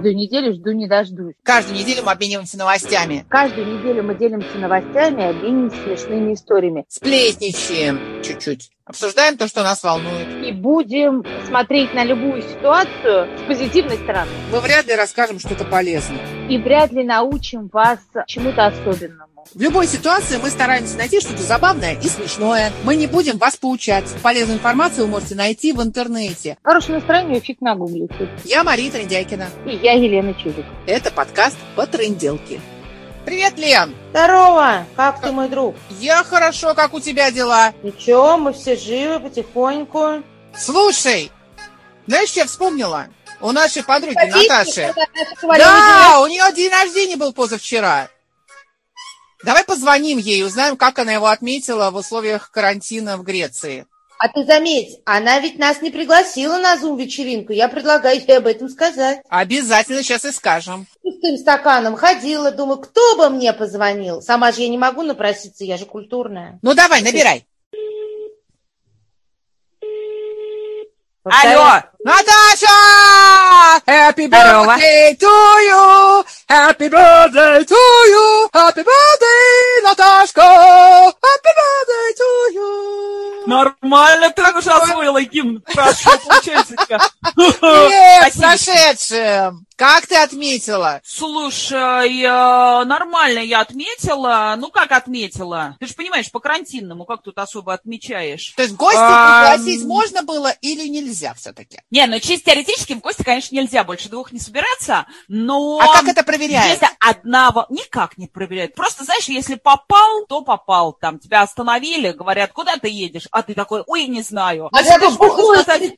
Каждую неделю жду не дождусь. Каждую неделю мы обмениваемся новостями. Каждую неделю мы делимся новостями обмениваемся смешными историями. Сплетничаем чуть-чуть. Обсуждаем то, что нас волнует. И будем смотреть на любую ситуацию с позитивной стороны. Мы вряд ли расскажем что-то полезное. И вряд ли научим вас чему-то особенному. В любой ситуации мы стараемся найти что-то забавное и смешное. Мы не будем вас поучать. Полезную информацию вы можете найти в интернете. Хорошее настроение фиг нагуглите. Я Мария Трендяйкина. И я Елена Чудик. Это подкаст по тренделке. Привет, Лен! Здорово! Как ты, мой друг? Я хорошо, как у тебя дела? Ничего, мы все живы потихоньку. Слушай, знаешь, я вспомнила? У нашей подруги Погодите, Наташи. Да, у нее день рождения был позавчера. Давай позвоним ей, узнаем, как она его отметила в условиях карантина в Греции. А ты заметь, она ведь нас не пригласила на зум-вечеринку. Я предлагаю ей об этом сказать. Обязательно сейчас и скажем. Пустым стаканом ходила, думаю, кто бы мне позвонил? Сама же я не могу напроситься, я же культурная. Ну давай, набирай. Повторяю. Алло, Наташа! Happy birthday to you! Happy birthday to you! Happy birthday, Наташка! Happy birthday to you! Нормально ты уже освоила гимн. Хорошо получается тебя. Спасибо. прошедшим! Как ты отметила? Слушай, э, нормально я отметила. Ну, как отметила? Ты же понимаешь, по карантинному, как тут особо отмечаешь? То есть гости А, пригласить можно было или нельзя все-таки? Не, ну чисто теоретически в гости, конечно, нельзя больше двух не собираться, но... А как это проверяют? Если одного... Никак не проверяют. Просто, знаешь, если попал, то попал. Там тебя остановили, говорят, куда ты едешь? А ты такой, ой, не знаю. А Ну, я бухой сказать,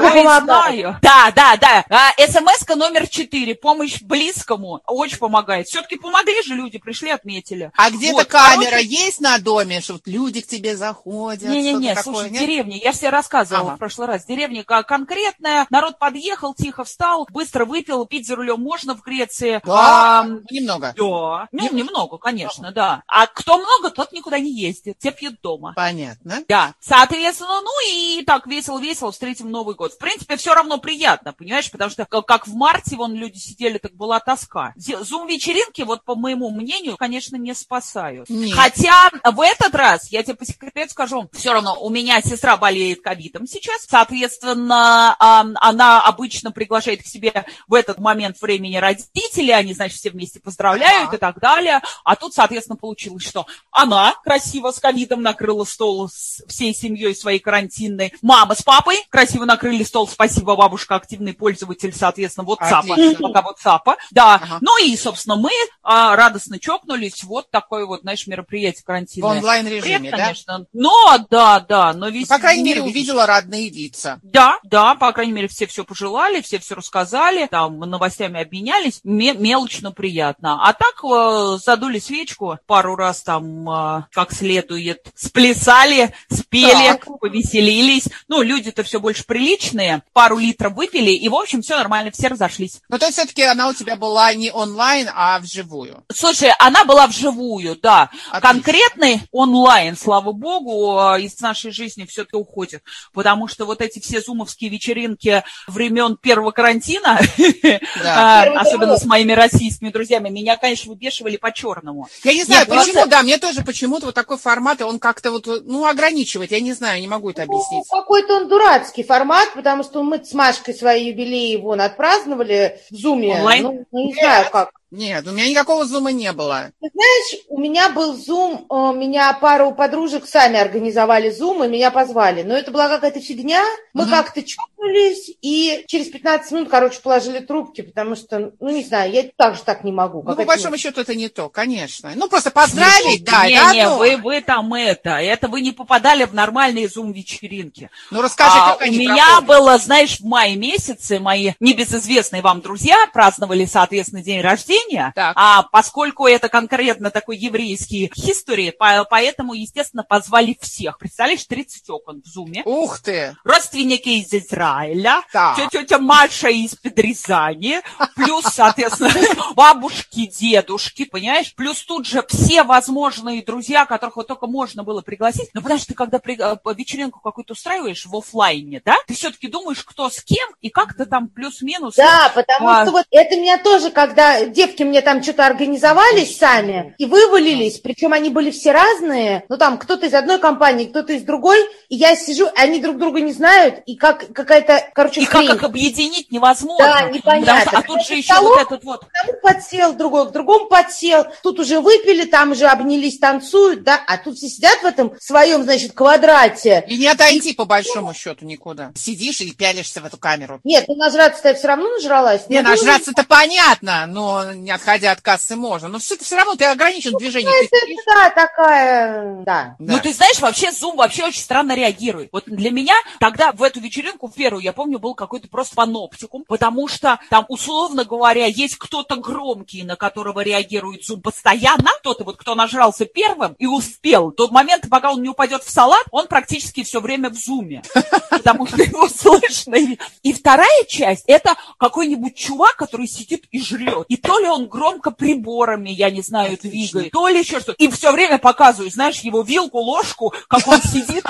Ай, помогаю. знаю. Да, да, да. А, СМС-ка номер четыре. Помощь близкому. Очень помогает. Все-таки помогли же люди, пришли, отметили. А где-то Вот, камера короче- есть на доме, что вот люди к тебе заходят? Не-не-не, слушай, нет? деревне, я тебе рассказывала Ага. в прошлый раз, деревня конкретная, народ подъехал, тихо встал, быстро выпил, пить за рулем можно в Греции. Да, Ам, немного. да. Ну, немного, конечно, да. А кто много, тот никуда не ездит, все пьют дома. Понятно. Да, соответственно, ну и так весело-весело встретим Новый год. В принципе, все равно приятно, понимаешь, потому что как в марте вон люди сидели, так была тоска. Зум-вечеринки, вот по моему мнению, конечно, не спасают. Нет. Хотя в этот раз, я тебе по секрету скажу, все равно у меня сестра болеет ковидом сейчас, соответственно, она обычно приглашает к себе в этот момент времени родителей, они, значит, все вместе поздравляют Ага. и так далее. А тут, соответственно, получилось, что она красиво с ковидом накрыла стол с всей семьей своей карантинной. Мама с папой красиво накрыли стол. Спасибо, бабушка, активный пользователь, соответственно, WhatsApp. Отлично. Пока WhatsApp. Да. Ага. Ну и, собственно, мы а, радостно чокнулись. Вот такое вот, знаешь, мероприятие В карантинное. онлайн-режиме, Бред, да? конечно. Но, да, да, но весь По крайней мере, увидела родные лица. да, да, по крайней мере, все все пожелали, все все рассказали, там новостями обменялись, ме- мелочь, но приятно. А так э, задули свечку, пару раз там э, как следует сплясали, спели, Так. повеселились. Ну, люди-то все больше приличные, пару литров выпили, и, в общем, все нормально, все разошлись. Ну, то есть все-таки она у тебя была не онлайн, а вживую. Слушай, она была вживую, да. Отлично. Конкретный онлайн, слава богу, э, из нашей жизни все-таки уходит. Потому что вот эти все зумовские вечеринки времен первого карантина, Да. а, особенно с моими российскими друзьями, меня, конечно, выбешивали по-черному. Я не знаю, Нет, просто- почему, да, мне тоже почему-то вот такой формат, и он как-то вот, ну, ограничивает. Я не знаю, не могу это объяснить. Ну, какой-то он дурацкий формат, потому что мы с Машкой свои юбилеи вон отпраздновали в Зуме. Онлайн? Ну, не знаю как. Нет, у меня никакого зума не было. Ты знаешь, у меня был зум, э, меня пару подружек сами организовали зум и меня позвали. Но это была какая-то фигня. Мы Мгм. как-то чокнулись и через 15 минут, короче, положили трубки, потому что, ну, не знаю, я так же так не могу. Ну, по большому счету, это не то, конечно. Ну, просто поздравить, да, не, это не, одно. вы, вы там это, это вы не попадали в нормальные зум-вечеринки. Ну, расскажи, А, как у они меня проходят. было, знаешь, в мае месяце мои небезызвестные вам друзья праздновали, соответственно, день рождения. Рождения, Так. а поскольку это конкретно такой еврейский history, по- поэтому, естественно, позвали всех. Представляешь, 30 окон в зуме. Ух ты! Родственники из Израиля, Так. тетя Маша из Рязани, плюс, соответственно, бабушки, дедушки, понимаешь? Плюс тут же все возможные друзья, которых вот только можно было пригласить. Но потому что ты когда при- э, вечеринку какую-то устраиваешь в оффлайне, да, ты все-таки думаешь, кто с кем, и как-то там плюс-минус. Да, потому А. что вот это меня тоже, когда девки мне там что-то организовались сами и вывалились, причем они были все разные, ну там кто-то из одной компании, кто-то из другой, и я сижу, они друг друга не знают, и как какая-то, короче, И как хрень. их объединить невозможно. Да, непонятно. Потому а тут же еще Столом- вот этот вот К одному подсел, другой к другому подсел, тут уже выпили, там уже обнялись, танцуют, да, а тут все сидят в этом своем, значит, квадрате. И не отойти по большому счету никуда. Сидишь и пялишься в эту камеру. Нет, ну нажраться-то я все равно нажралась. Не, Ну, нажраться-то понятно, но не отходя от кассы можно. Но все, все равно ты ограничен в движении. Ты Это, сидишь, да, такая, да. да. Ну, ты знаешь, вообще Zoom вообще очень странно реагирует. Вот для меня тогда в эту вечеринку, в первую, я помню, был какой-то просто паноптикум, потому что там, условно говоря, есть кто-то громкий, на которого реагирует Zoom постоянно, кто-то вот, кто нажрался первым и успел, тот момент, пока он не упадет в салат, он практически все время в Zoom, потому что его слышно. И- И вторая часть, это какой-нибудь чувак, который сидит и жрет. И то ли он громко приборами, я не знаю, двигает, то ли еще что. И все время показываю, знаешь, его вилку, ложку, как он сидит,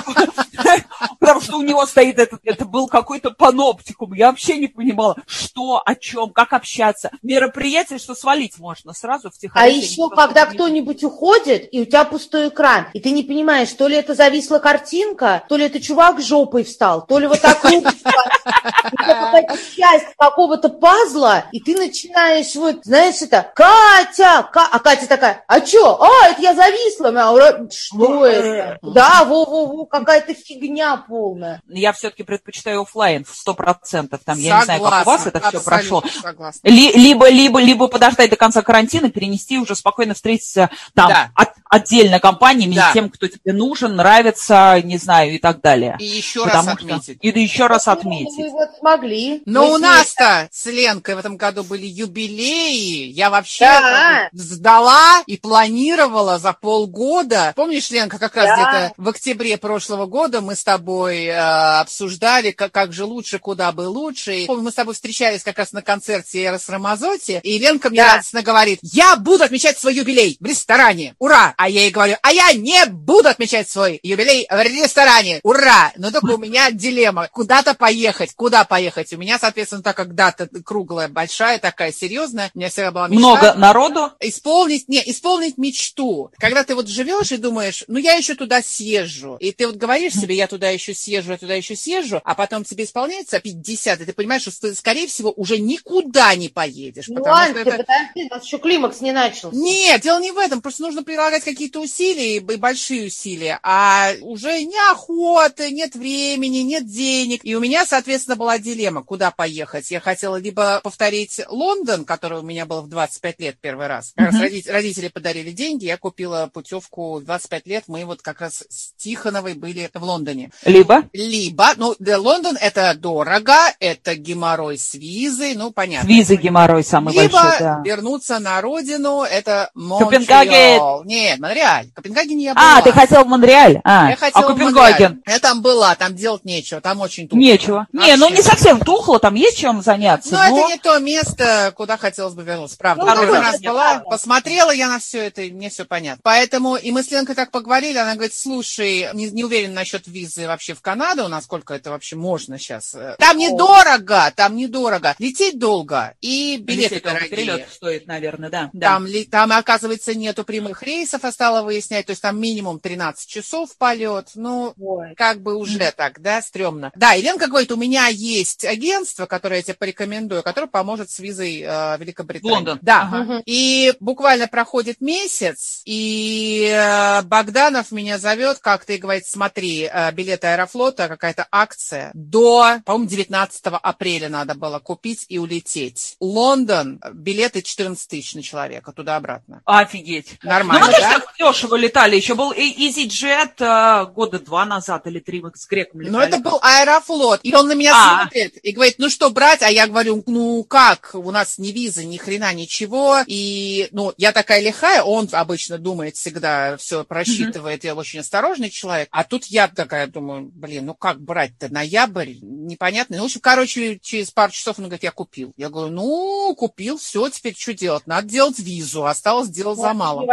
потому что у него стоит этот, это был какой-то паноптикум. Я вообще не понимала, что, о чем, как общаться. Мероприятие, что свалить можно сразу в А еще, когда кто-нибудь уходит, и у тебя пустой экран, и ты не понимаешь, то ли это зависла картинка, то ли это чувак жопой встал, то ли вот так какая-то часть какого-то пазла, и ты начинаешь вот, знаешь, это, Катя, Ка- а Катя такая, а чё? А, это я зависла. Я Что это? Да, во-во-во, какая-то фигня полная. Я все-таки предпочитаю оффлайн в сто процентов. Там, я не знаю, как у вас это все прошло. Согласна. Ли- либо, либо, либо подождать до конца карантина, перенести уже спокойно встретиться там Да. от- отдельно компаниями Да. тем, кто тебе нужен, нравится, не знаю, и так далее. И еще раз Потому что- отметить. И да еще раз Ну, отметить. Мы вот смогли. Но Мы у нас-то с Ленкой в этом году были юбилеи. Я вообще Да. сдала и планировала за полгода. Помнишь, Ленка, как раз Да. где-то в октябре прошлого года мы с тобой э, обсуждали, как, как же лучше, куда бы лучше. И помню, мы с тобой встречались как раз на концерте Эрос Рамазотти, и Ленка мне Да. радостно говорит, я буду отмечать свой юбилей в ресторане. Ура! А я ей говорю, а я не буду отмечать свой юбилей в ресторане. Ура! Но только у меня дилемма. Куда-то поехать. Куда поехать? У меня, соответственно, так как дата круглая, большая, такая серьезная, у меня всегда была мечта. Много народу. Исполнить, не, исполнить мечту. Когда ты вот живешь и думаешь, ну я еще туда съезжу. И ты вот говоришь себе, я туда еще съезжу, я туда еще съезжу, а потом тебе исполняется 50, и ты понимаешь, что ты, скорее всего, уже никуда не поедешь. Ну, потому что Анька, это... подожди, у нас еще климакс не начался. Нет, дело не в этом, просто нужно прилагать какие-то усилия, и большие усилия, а уже неохота, нет времени, нет денег. И у меня, соответственно, была дилемма, куда поехать. Я хотела либо повторить Лондон, который у меня был в 25 лет первый раз. Как раз родители подарили деньги, я купила путевку в 25 лет, мы вот как раз с Тихоновой были в Лондоне. Либо Либо, ну, да, Лондон это дорого, это геморрой с визой, ну, понятно. визы геморрой самый Либо большой, да. вернуться на родину, это Копенгаген. Монреаль. Монреаль. Копенгаген я А, была. ты хотел в Монреаль? А, Я хотела а в Копенгаген? Я там была, там делать нечего, там очень тухло. Нечего. Не, ну Вообще. не совсем тухло, там есть чем заняться. Ну, но- это не то место, куда хотелось бы вернуться. Правда, Ну, да, раз была, да. посмотрела я на все это, и мне все понятно. Поэтому, и мы с Ленкой так поговорили, она говорит, слушай, не, не уверена насчет визы вообще в Канаду, насколько это вообще можно сейчас. Там недорого, там недорого. Лететь долго, и билеты Лететь дорогие. перелет стоит, наверное, да. да. Там, там, оказывается, нету прямых рейсов, я стала выяснять, то есть там минимум 13 часов полет, ну, Ой. как бы уже так, да, стрёмно. Да, и Ленка говорит, у меня есть агентство, которое я тебе порекомендую, которое поможет с визой э, Великобритании. Лондон. Да. Ага. И буквально проходит месяц, и э, Богданов меня зовет как-то и говорит, смотри, э, билеты Аэрофлота, какая-то акция, до, по-моему, 19 апреля надо было купить и улететь. Лондон, билеты 14 тысяч на человека, туда-обратно. Офигеть. Ну, Нормально, мы тоже да? Так дешево летали. Еще был EasyJet э, года два назад или три мы с греком летали. Но это был Аэрофлот. И он на меня А. смотрит и говорит, ну что брать? А я говорю, ну как, у нас ни визы, ни хрена, ничего. И, ну, я такая лихая, он обычно думает всегда, все просчитывает, я очень осторожный человек. А тут я такая думаю, блин, ну как брать-то, ноябрь, непонятно. Ну, в общем, короче, через пару часов он говорит, я купил. Я говорю, ну, купил, все, теперь что делать? Надо делать визу, осталось делать за мало.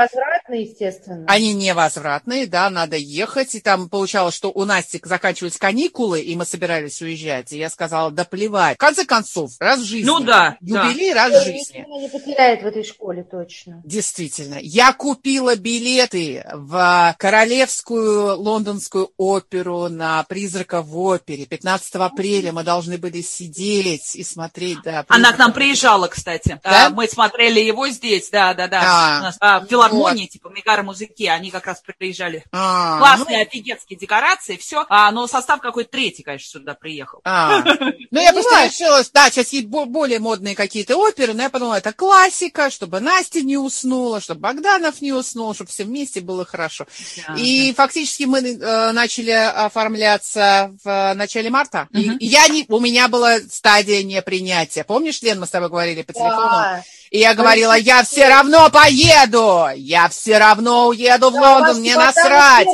Невозвратно, естественно. Они невозвратные, да, надо ехать. И там получалось, что у Насти заканчивались каникулы, и мы собирались уезжать. И я сказала, да плевать. В конце концов, раз в жизни. Ну да, Юбилей раз в жизни. Никто не потеряет в этой школе, точно. Действительно. Я купила билеты в Королевскую лондонскую оперу на «Призрака в опере». 15 апреля мы должны были сидеть и смотреть, да. Она к нам приезжала, кстати. Да? А, Мы смотрели его здесь, да, да, да. А, У нас, а, в филармонии, типа Мегара Музыки, они как раз приезжали. А, Классные, офигенские декорации, все. А, но состав какой-то третий, конечно, сюда приехал. А, ну я просто решила, да, сейчас есть бо- более модные какие-то оперы, но я подумала, это классика, чтобы Настя не уснула, чтобы Богданов не уснул, чтобы все вместе было хорошо. Да, И фактически мы э, начали оформляться в э, начале марта. И Мгм. я не, у меня была стадия непринятия. Помнишь, Лен, мы с тобой говорили по телефону? Да. И я говорила, я все равно поеду, я все равно уеду в Лондон, мне насрать.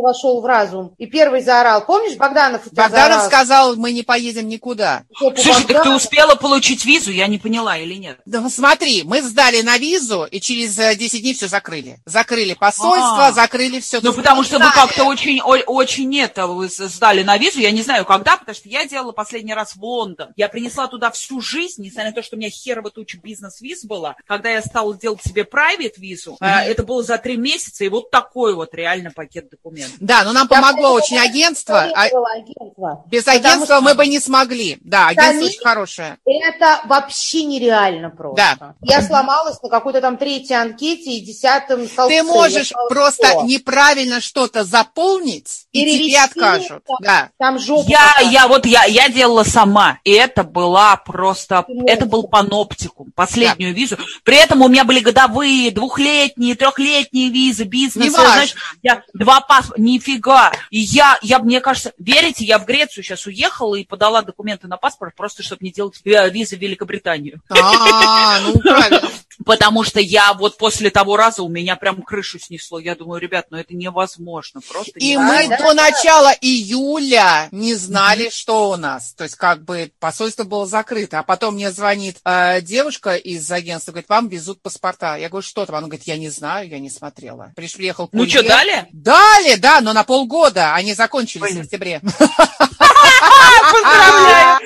Вошел в разум. И первый заорал. Помнишь, Богданов у тебя Богданов заорал? сказал, мы не поедем никуда. Слушай, так ты успела получить визу, я не поняла или нет? Да смотри, мы сдали на визу, и через э, 10 дней все закрыли. Закрыли посольство, А. закрыли все. Ну, потому что вы как-то очень, очень это, вы сдали на визу, я не знаю когда, потому что я делала последний раз в Лондон. Я принесла туда всю жизнь, несмотря на то, что у меня херова туча бизнес-виз была. Когда я стала делать себе private визу, э, это было за три месяца, и вот такой вот реально пакет документов. Да, но нам Я помогло очень агентство. а агентство. без агентства мы бы не смогли. Да, агентство очень хорошее. Это вообще нереально просто. Да. Я сломалась на какой-то там третьей анкете и десятом столбце. Ты можешь сказала, просто «Что?» неправильно что-то заполнить, и тебе Перевести откажут. там. Да. Там жопа. Я, я вот, я, я делала сама, и это была просто, Ты это был паноптикум, последнюю визу. При этом у меня были годовые, двухлетние, трехлетние визы, бизнес, знаешь, я два паспорта, нифига. И я, я, мне кажется, верите, я в Грецию сейчас уехала и подала документы на паспорт, просто чтобы не делать визы в Великобританию. А, ну правильно. Потому что я вот после того раза у меня прям крышу снесло. Я думаю, ребят, ну это невозможно, просто И невозможно. мы да, до да. начала июля не знали, что у нас. То есть как бы посольство было закрыто. А потом мне звонит э, девушка из агентства, говорит, вам везут паспорта. Я говорю, что там? Она говорит, я не знаю, я не смотрела. Приехал Ну курьер. что, дали? Дали, да, но на полгода. Они закончились Блин. в октябре. Поздравляю!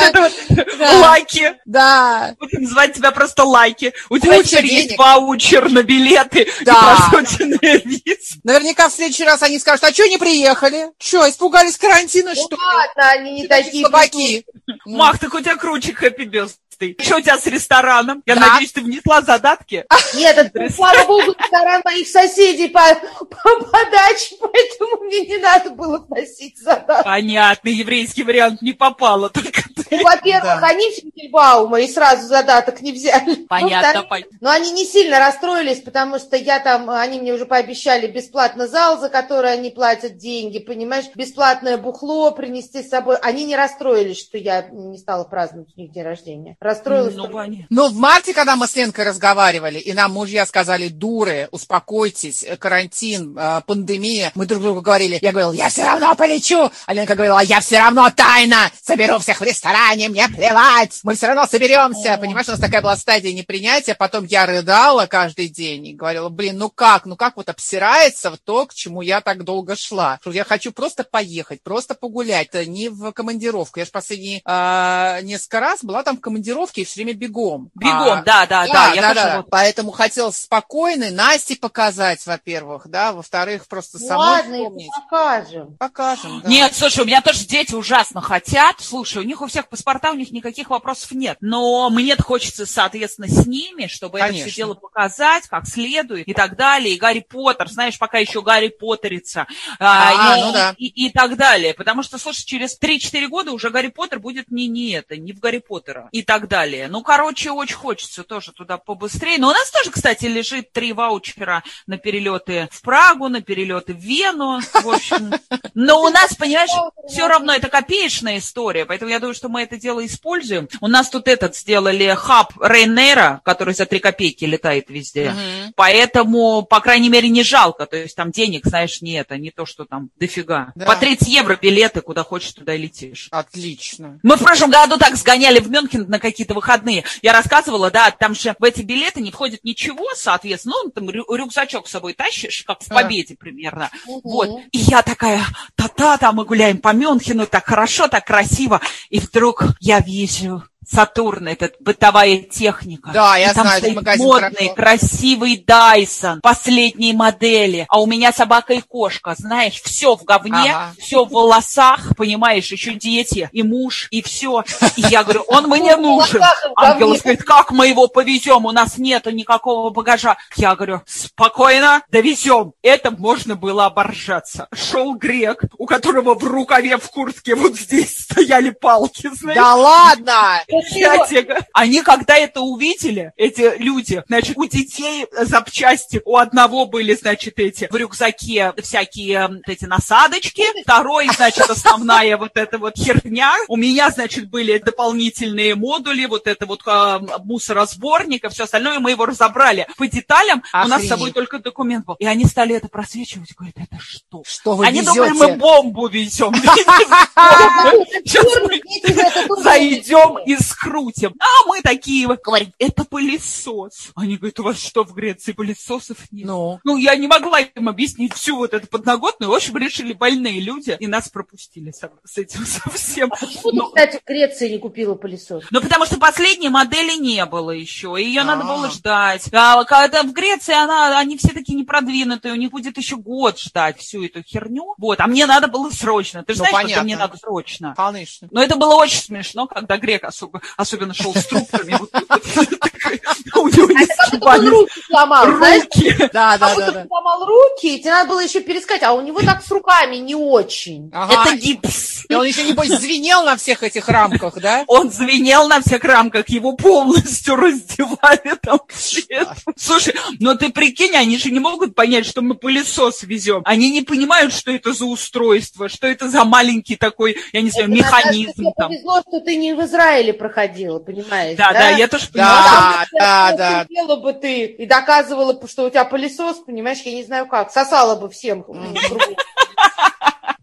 Это вот лайки. Да. Будем звать тебя просто лайки. У тебя теперь есть ваучер на билеты Да. и просроченные визы. Наверняка в следующий раз они скажут, а что не приехали? Что, испугались карантина, Ну что ли? ладно, они не такие. Слабаки. Мах, так у тебя круче хэппи бёрстый. Что у тебя с рестораном? Я Да. надеюсь, ты внесла задатки? Нет, это, слава богу, ресторан моих соседей по, по подаче, поэтому мне не надо было вносить задаток. Понятно, еврейский вариант не попало. Только ты. Ну, во-первых, Да. они Финкельбаума и сразу задаток не взяли. Понятно, понятно. Но они не сильно расстроились, потому что я там, они мне уже пообещали бесплатно зал, за который они платят деньги, понимаешь, бесплатное бухло принести с собой. Они не расстроились, что я не стала праздновать у них день рождения. Расстроилась, Ну, что-. Но в марте, когда мы с Ленкой разговаривали, и нам мужья сказали, дуры, успокойтесь, э, карантин, э, пандемия, мы друг другу говорили, я говорил, я все равно полечу, а Ленка говорила, я все равно тайно соберу всех в ресторане, мне плевать, мы все равно соберемся, понимаешь, у нас такая была стадия непринятия, потом я рыдала каждый день и говорила, блин, ну как, ну как вот обсирается в то, к чему я так долго шла, что я хочу просто поехать, просто погулять, э, не в командировку, я же последние э, несколько раз была там в командировке и все время бегом. Бегом, А, да, да, да. Я да, тоже да. вот- Поэтому хотелось спокойно Насте показать, во-первых, да, во-вторых, просто Ну самой ладно, вспомнить. покажем. Покажем, да. Нет, слушай, у меня тоже дети ужасно хотят. Слушай, у них у всех паспорта, у них никаких вопросов нет. Но мне хочется, соответственно, с ними, чтобы это Конечно. все дело показать как следует и так далее. И Гарри Поттер, знаешь, пока еще Гарри Поттерица. А, и, ну да. и, и так далее. Потому что, слушай, через 3-4 года уже Гарри Поттер будет не, не это, не в Гарри Поттера. И так так далее. Ну, короче, очень хочется тоже туда побыстрее. Но у нас тоже, кстати, лежит три ваучера на перелеты в Прагу, на перелеты в Вену. В общем, но у нас, понимаешь, все равно это копеечная история, поэтому я думаю, что мы это дело используем. У нас тут этот сделали хаб Рейнера, который за три копейки летает везде. Мгм. Поэтому, по крайней мере, не жалко. То есть там денег, знаешь, нет, а не то, что там дофига. Да. По 30 евро билеты, куда хочешь, туда и летишь. Отлично. Мы в прошлом году так сгоняли в Мюнхен на какие-то выходные. Я рассказывала, да, там же в эти билеты не входит ничего, соответственно. Ну, там рю- рюкзачок с собой тащишь, как в А. победе примерно. Вот. И я такая, та-та, там мы гуляем по Мюнхену, так хорошо, так красиво. И вдруг я вижу Сатурн, этот бытовая техника. Да, я И там знаю, стоит магазин модный, хорошо. красивый Дайсон, последней модели. А у меня собака и кошка, знаешь, все в говне, Ага. все в волосах, понимаешь, еще дети и муж, и все. И я говорю, он мне нужен. Ангелос говорит, как мы его повезем? У нас нету никакого багажа. Я говорю, спокойно, довезем. Это можно было оборжаться. Шел грек, у которого в рукаве в куртке вот здесь стояли палки, знаешь. Да ладно! Говорю, Они когда это увидели, эти люди, значит, у детей запчасти, у одного были, значит, эти в рюкзаке всякие м, эти насадочки, второй, значит, основная вот эта вот херня, у меня, значит, были дополнительные модули, вот это вот а, мусоросборник и все остальное, мы его разобрали по деталям, у нас с Охренеть. собой только документ был. И они стали это просвечивать, говорят, это что? Что вы Они везете? думали, мы бомбу везем. Сейчас мы зайдем и скрутим. А мы такие, вот говорим, это пылесос. Они говорят, у вас что, в Греции пылесосов нет? Ну, Ну, я не могла им объяснить всю вот эту подноготную. В общем, решили больные люди, и нас пропустили со- с этим совсем. Почему ты, Ну, кстати, в Греции не купила пылесос? ну, потому что последней модели не было еще, и ее надо А. было ждать. А когда в Греции она, они все такие непродвинутые, у них будет еще год ждать всю эту херню. Вот, а мне надо было срочно. Ты же Ну, знаешь, что понятно. мне надо срочно. конечно. Но это было очень смешно, когда грек особо, особенно шел с трубками. У него не Как будто он сгибались руки сломал, руки. Да, Как да, будто да, да. сломал руки, и тебе надо было еще перескать, а у него так с руками не очень. Ага. Это гипс. И он еще, небось, звенел на всех этих рамках, да? Он звенел на всех рамках, его полностью раздевали там. Слушай, но ты прикинь, они же не могут понять, что мы пылесос везем. Они не понимают, что это за устройство, что это за маленький такой, я не знаю, механизм тебе там. повезло, что ты не в Израиле проходила, понимаешь? Да, да, я тоже понимаю. Да, да, да. Сидела бы ты и доказывала, бы, что у тебя пылесос, понимаешь, я не знаю как, сосала бы всем.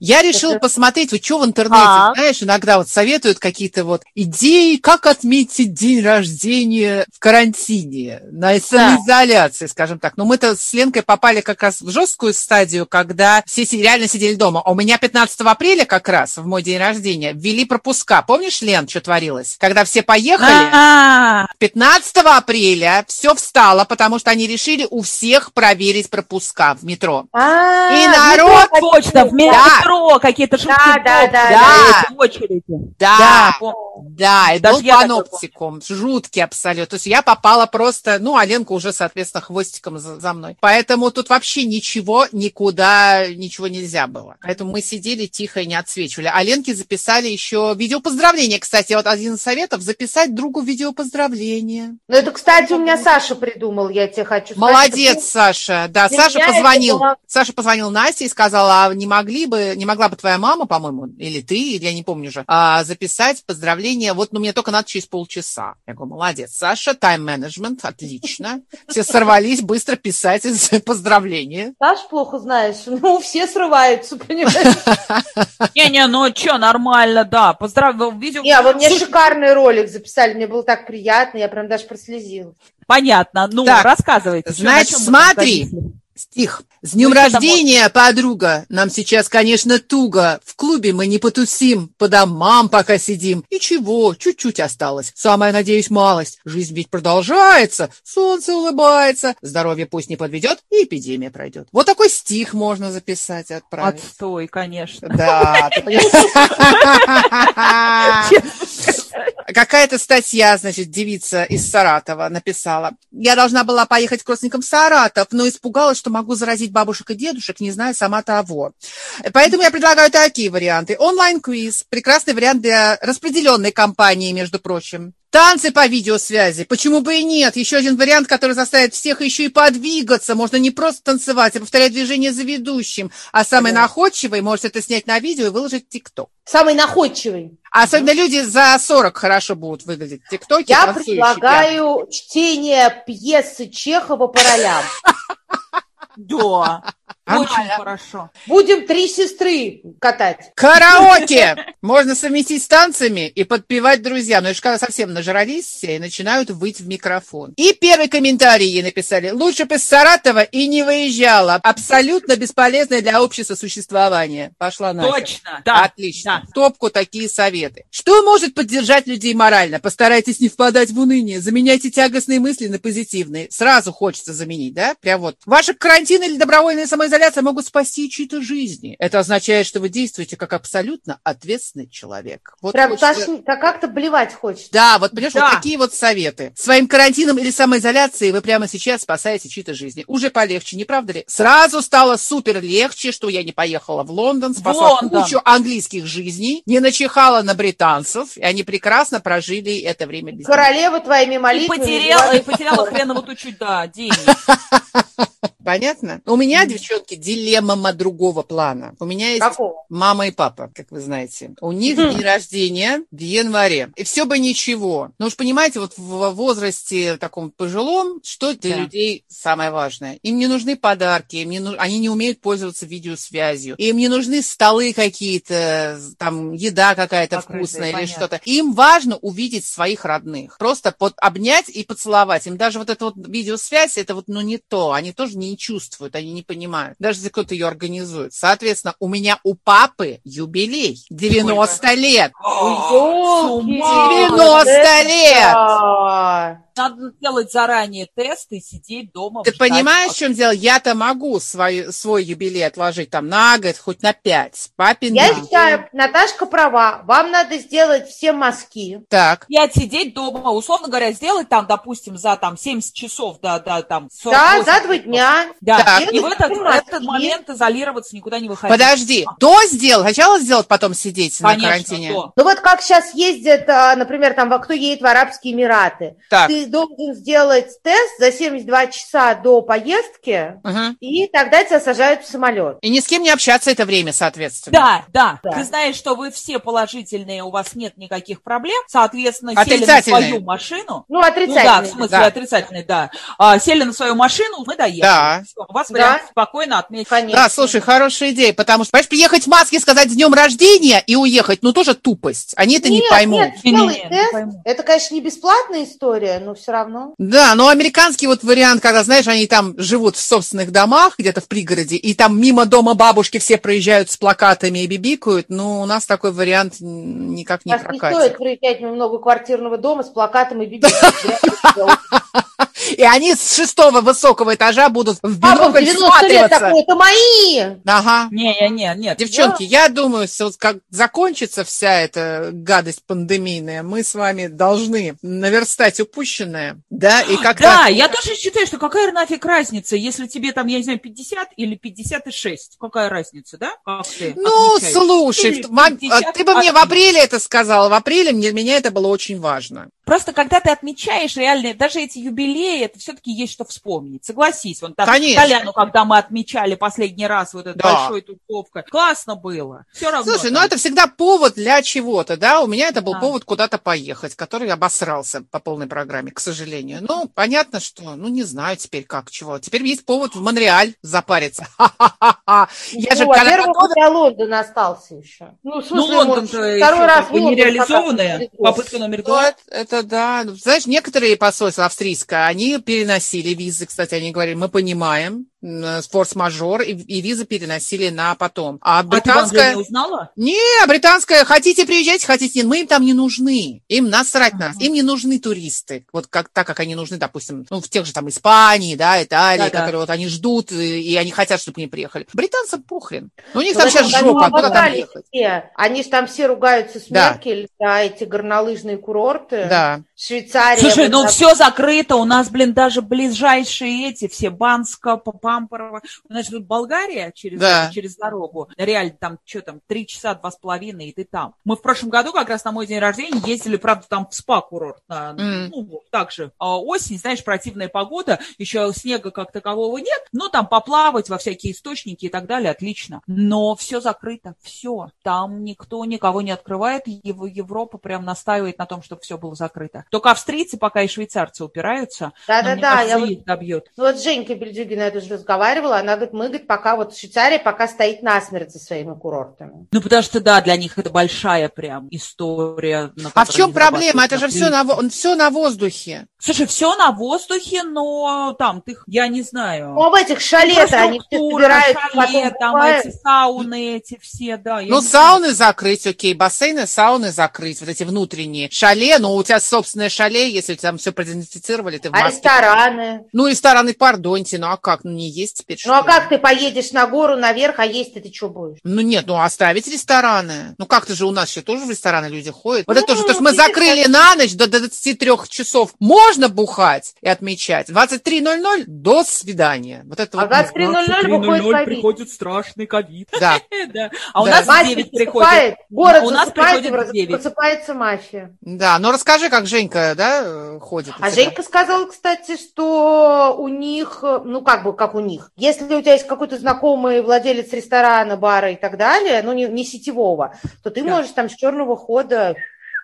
Я решила посмотреть, вот что в интернете, А. знаешь, иногда вот советуют какие-то вот идеи, как отметить день рождения в карантине, на самоизоляции, скажем так. Но мы-то с Ленкой попали как раз в жесткую стадию, когда все реально сидели дома. А у меня 15 апреля как раз, в мой день рождения, ввели пропуска. Помнишь, Лен, что творилось? Когда все поехали, А, 15 апреля все встало, потому что они решили у всех проверить пропуска в метро. А, И народ Точно, в метро какие-то шутки. Да, да, да, да. очереди. Да, помню. Да, и Даже был паноптикум, жуткий абсолютно. То есть я попала просто, ну, а Ленка уже, соответственно, хвостиком за, за мной. Поэтому тут вообще ничего, никуда, ничего нельзя было. Поэтому мы сидели тихо и не отсвечивали. А Ленке записали еще видео поздравления. Кстати, вот один из советов записать другу видео поздравления. Ну, это, кстати, у меня Саша придумал, я тебе хочу сказать. Молодец, Саша. Да, Для Саша позвонил. было- Саша позвонил Насте и сказала, а не могли бы, не могла бы твоя мама, по-моему, или ты, или я не помню уже, а, записать поздравление. Вот, ну, мне только надо через полчаса. Я говорю, молодец, Саша, тайм-менеджмент, отлично. Все сорвались быстро писать поздравления. Саш, плохо знаешь. Ну, все срываются, понимаешь? Не-не, ну что, нормально, да. Поздравил, видео. Не, вы мне шикарный ролик записали, мне было так приятно, я прям даже прослезилась. Понятно. Ну, Так, рассказывайте. значит, смотри. Стих. С днем там рождения, подруга. Нам сейчас, конечно, туго. В клубе мы не потусим, по домам пока сидим. И чего, чуть-чуть осталось. Самая, надеюсь, малость. Жизнь ведь продолжается. Солнце улыбается. Здоровье пусть не подведет, и эпидемия пройдет. Вот такой стих можно записать и отправить. Отстой, конечно. Да, ты понимаешь. Какая-то статья, значит, девица из Саратова написала. Я должна была поехать к родственникам в Саратов, но испугалась, что могу заразить бабушек и дедушек, не зная сама того. Поэтому я предлагаю такие варианты. Онлайн-квиз. Прекрасный вариант для распределенной кампании, между прочим. Танцы по видеосвязи. Почему бы и нет? Еще один вариант, который заставит всех еще и подвигаться. Можно не просто танцевать, а повторять движение за ведущим. А самый Да. находчивый может это снять на видео и выложить в ТикТок. Самый находчивый. А особенно люди за 40 хорошо будут выглядеть в ТикТоке. Я предлагаю чтение пьесы Чехова по ролям. Да, очень Нормально. хорошо. Будем три сестры катать. Караоке! Можно совместить с танцами и подпевать друзьям. Но это же когда совсем нажрались все и начинают выть в микрофон. И первый комментарий ей написали. Лучше бы из Саратова и не выезжала. Абсолютно бесполезное для общества существование. Пошла на. Точно, да. Отлично. В Топку такие советы. Что может поддержать людей морально? Постарайтесь не впадать в уныние. Заменяйте тягостные мысли на позитивные. Сразу хочется заменить, да? Прям вот. Ваши карантин или добровольная самоизоляция могут спасти чьи-то жизни. Это означает, что вы действуете как абсолютно ответственный человек. Вот Прям хочется- тошни- да как-то блевать хочется. да, вот понимаешь, Да. вот такие вот советы. Своим карантином или самоизоляцией вы прямо сейчас спасаете чьи-то жизни. Уже полегче, не правда ли? Сразу стало супер легче, что я не поехала в Лондон, спасла Лондон. кучу английских жизней, не начихала на британцев, и они прекрасно прожили это время без меня. Королева твоими И молитвами. потеряла, и потеряла хреново ту чуть, да, денег. Понятно? У меня, девчонки, дилемма другого плана. У меня есть Какого? мама и папа, как вы знаете. У них Мгм. день рождения в январе. И все бы ничего. Но уж понимаете, вот в возрасте таком пожилом, что для Да. людей самое важное? Им не нужны подарки, им не они не умеют пользоваться видеосвязью. Им не нужны столы какие-то, там еда какая-то Покрытые, вкусная или понятно. что-то. Им важно увидеть своих родных. Просто под, обнять и поцеловать. Им даже вот эта вот видеосвязь, это вот ну не то. Они тоже не чувствуют, они не понимают. Даже если кто-то ее организует. Соответственно, у меня у папы юбилей. 90 лет. Ёлки, 90 это лет! Да. Надо делать заранее тест и сидеть дома. Ты понимаешь, в чем дело? Я-то могу свой, свой юбилей отложить там на год, хоть на пять. Папин Я день. считаю, Наташка права. Вам надо сделать все мазки. Так. Я сидеть дома, условно говоря, сделать там, допустим, за там 70 часов, да, да, там Да, 48 за два дня. Да, Так. и в этот, этот момент изолироваться, никуда не выходить. Подожди. То сделал? Сначала сделать, потом сидеть на Конечно, карантине? то. Ну вот как сейчас ездят, а, например, там, во- кто едет в Арабские Эмираты. Так. Ты должен сделать тест за 72 часа до поездки, Мгм. и тогда тебя сажают в самолет. И ни с кем не общаться это время, соответственно. Да, да, Да. Ты знаешь, что вы все положительные, у вас нет никаких проблем. Соответственно, сели на Отрицательные. свою машину. Ну, Ну да, в смысле Да. отрицательный, да. А, сели на свою машину, мы доехали. Да. Всё, у вас Да. спокойно отметить. Конечно. Да, слушай, хорошая идея, потому что, понимаешь, приехать в маске, сказать с днем рождения и уехать, ну тоже тупость. Они это не Нет, поймут. Нет, Не-не-не, сделай не тест. пойму. Это, конечно, не бесплатная история, но все равно. Да, но американский вот вариант, когда, знаешь, они там живут в собственных домах, где-то в пригороде, и там мимо дома бабушки все проезжают с плакатами и бибикают, ну, у нас такой вариант никак не Нас не прокатит. стоит проезжать мимо многоквартирного дома с плакатом и бибикой. И они с шестого высокого этажа будут в бинокль 90 лет всматриваться. такой, это мои! Ага. Не, не, нет. Девчонки, я думаю, что вот как закончится вся эта гадость пандемийная, мы с вами должны наверстать упущенное, да, и как-то... Да, я тоже считаю, что какая нафиг разница, если тебе там, я не знаю, 50 или 56. Какая разница, да? Как ты Ну, отмечаешь? слушай, Или в- ма- 50 ты бы мне в апреле это сказала. В апреле мне, меня это было очень важно. Просто когда ты отмечаешь реально, даже эти юбилеи, это все-таки есть что вспомнить. Согласись, вон там Конечно. Толяну, когда мы отмечали последний раз вот этот Да. большой тусовкой, классно было. Все равно. Слушай, ну там. это всегда повод для чего-то, да? У меня это был Да. повод куда-то поехать, который обосрался по полной программе, к сожалению. Ну, понятно, что, ну, не знаю теперь как, чего. Теперь есть повод в Монреаль запариться. Ха-ха-ха-ха. Я же ну, когда во-первых, тебя Лондон остался еще. Ну, в Ну, смысле, Лондон-то может, еще второй раз в Лондон нереализованная попытка номер Ну, два. это, это да. Ну, Знаешь, некоторые посольства австрийское, они переносили визы, кстати, они говорили, мы понимаем, форс-мажор, и, и визы переносили на потом. А А ты британская... не узнала? Не, британская, хотите приезжать, хотите, нет, мы им там не нужны. Им насрать на нас. Им не нужны туристы. Вот как, так, как они нужны, допустим, ну, в тех же там Испании, да, Италии, Да-да. которые вот они ждут, и, и они хотят, чтобы к ним приехали. Британцам похрен. Ну, у них Ну, там сейчас жопа, куда там ехать? все. Они же там все ругаются с Да. Меркель за эти горнолыжные курорты. Да. Швейцария. Слушай, вот ну так. все закрыто, у нас, блин, даже ближайшие эти, все Банска, Пампорово. Значит, тут Болгария через, Да. через дорогу. Реально, там, что там, три часа, два с половиной, и ты там. Мы в прошлом году как раз на мой день рождения ездили, правда, там в спа-курорт. на- Мгм. Ну, так же. А осень, знаешь, противная погода, еще снега как такового нет, но там поплавать во всякие источники и так далее, отлично. Но все закрыто, все. Там никто никого не открывает. Ев- Европа прям настаивает на том, чтобы все было закрыто. Только австрийцы пока и швейцарцы упираются. но, Да-да-да, я вот добьет. Ну вот Женька Бельдюгина я тоже разговаривала, она говорит, мы, говорит, пока вот Швейцария пока стоит насмерть за своими курортами. Ну, потому что, да, для них это большая прям история. на А в чем проблема? Это же все на, все на воздухе. Слушай, все на воздухе, но там, ты, я не знаю. Ну а в этих шале-то они все собираются, шале, там бывает. эти сауны, эти все, да. Ну, сауны закрыть, окей, бассейны, сауны закрыть, вот эти внутренние. Шале, ну, у тебя собственное шале, если там все продезинфицировали, ты в А маске. рестораны? Ну, рестораны, пардоньте, ну, а как, ну, не есть теперь, Ну а ли? как ты поедешь на гору наверх, а есть ты что будешь? Ну нет, ну оставить рестораны. Ну как-то же у нас еще тоже в рестораны люди ходят. Вот Ну, это тоже, то есть мы закрыли на ночь до 23 часов. Можно бухать и отмечать. 23.00 до свидания. Вот это А вот. 23.00 выходит ковид. приходит страшный ковид. Да. Да. А у Да. нас в Мафия 9 приходит. город у нас приходит в и 9. просыпается мафия. Да, ну расскажи, как Женька, да, ходит. А тебя. Женька сказала, кстати, что у них, ну как бы, как у них, если у тебя есть какой-то знакомый владелец ресторана, бара и так далее, ну не, не сетевого, то ты Да. можешь там с черного хода,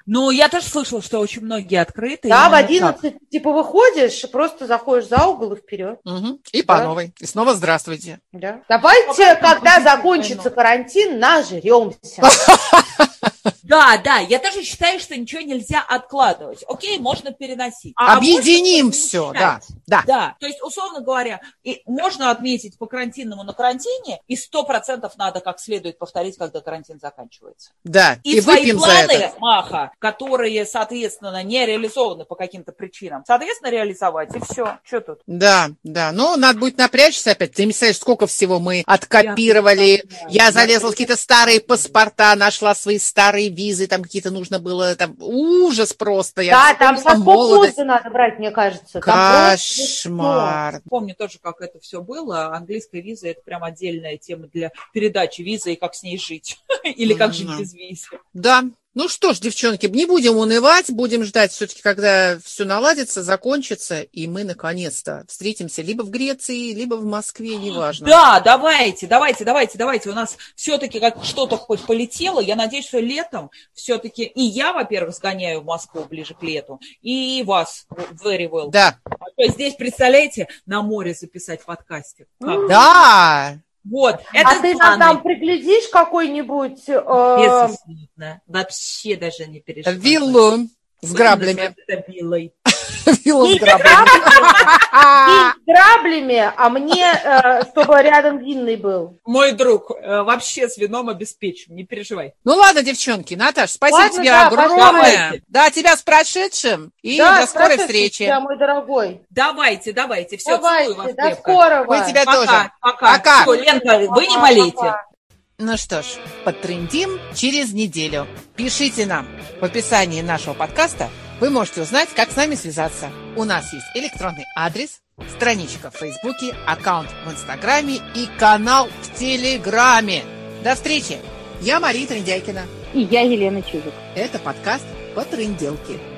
Ну, я тоже слышала, что очень многие открыты. да, в именно так. 11 типа выходишь, просто заходишь за угол и вперед. Мгм. И по новой. И снова здравствуйте. Да. Давайте, когда закончится карантин, нажремся. Да, да, я тоже считаю, что ничего нельзя откладывать. Окей, можно переносить. А Объединим можно все, да. Да. Да, то есть, условно говоря, и можно отметить по карантинному на карантине, и сто процентов надо как следует повторить, когда карантин заканчивается. Да. И, И, свои выпьем за планы, это. Маха, которые, соответственно, не реализованы по каким-то причинам, соответственно, реализовать, и все. Что тут? Да, да. Ну, надо будет напрячься опять. Ты представляешь, сколько всего мы откопировали. Я Я залезла в какие-то старые паспорта, нашла свои старые визы, там какие-то нужно было, там ужас просто. Я Да, там со полгода надо брать, мне кажется. Там просто Кошмар. Помню тоже, как это все было. Английская виза – это прям отдельная тема для передачи визы и как с ней жить. Или как жить без визы. Да. Ну что ж, девчонки, не будем унывать, будем ждать все-таки, когда все наладится, закончится, и мы наконец-то встретимся либо в Греции, либо в Москве, неважно. Да, давайте, давайте, давайте, давайте. У нас все-таки как что-то хоть полетело. Я надеюсь, что летом все-таки и я, во-первых, сгоняю в Москву ближе к лету, и вас very well. Да. А то здесь, представляете, на море записать подкастик. Как? Да. Вот, это А ты нам там приглядишь какой-нибудь... э, Безусловно. Вообще даже не переживай. Виллу с граблями. виллой. Виллу с граблями. с граблями, а мне, э, чтобы рядом винный был. Мой друг, э, вообще с вином обеспечен, не переживай. Ну ладно, девчонки, Наташ, спасибо Ладно, тебе да, огромное. пожалуйста. Да, тебя с прошедшим и Да, до скорой встречи. тебя, мой дорогой. Давайте, давайте, все, целую вас Давайте, до крепко. скорого. Мы тебя Пока, тоже. пока. Пока. Всё, Ленка, вы не болейте. Ну что ж, подтрендим через неделю. Пишите нам. В описании нашего подкаста вы можете узнать, как с нами связаться. У нас есть электронный адрес, страничка в Фейсбуке, аккаунт в Инстаграме и канал в Телеграме. До встречи! Я Мария Трендяйкина. И я Елена Чижик. Это подкаст по тренделке.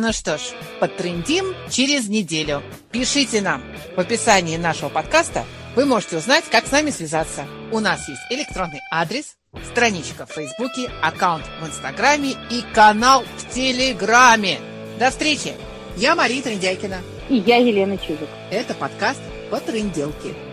Ну что ж, потрендим через неделю. Пишите нам в описании нашего подкаста. Вы можете узнать, как с нами связаться. У нас есть электронный адрес, страничка в Фейсбуке, аккаунт в Инстаграме и канал в Телеграме. До встречи! Я Мария Трендяйкина. И я Елена Чижик. Это подкаст «Потрынделки».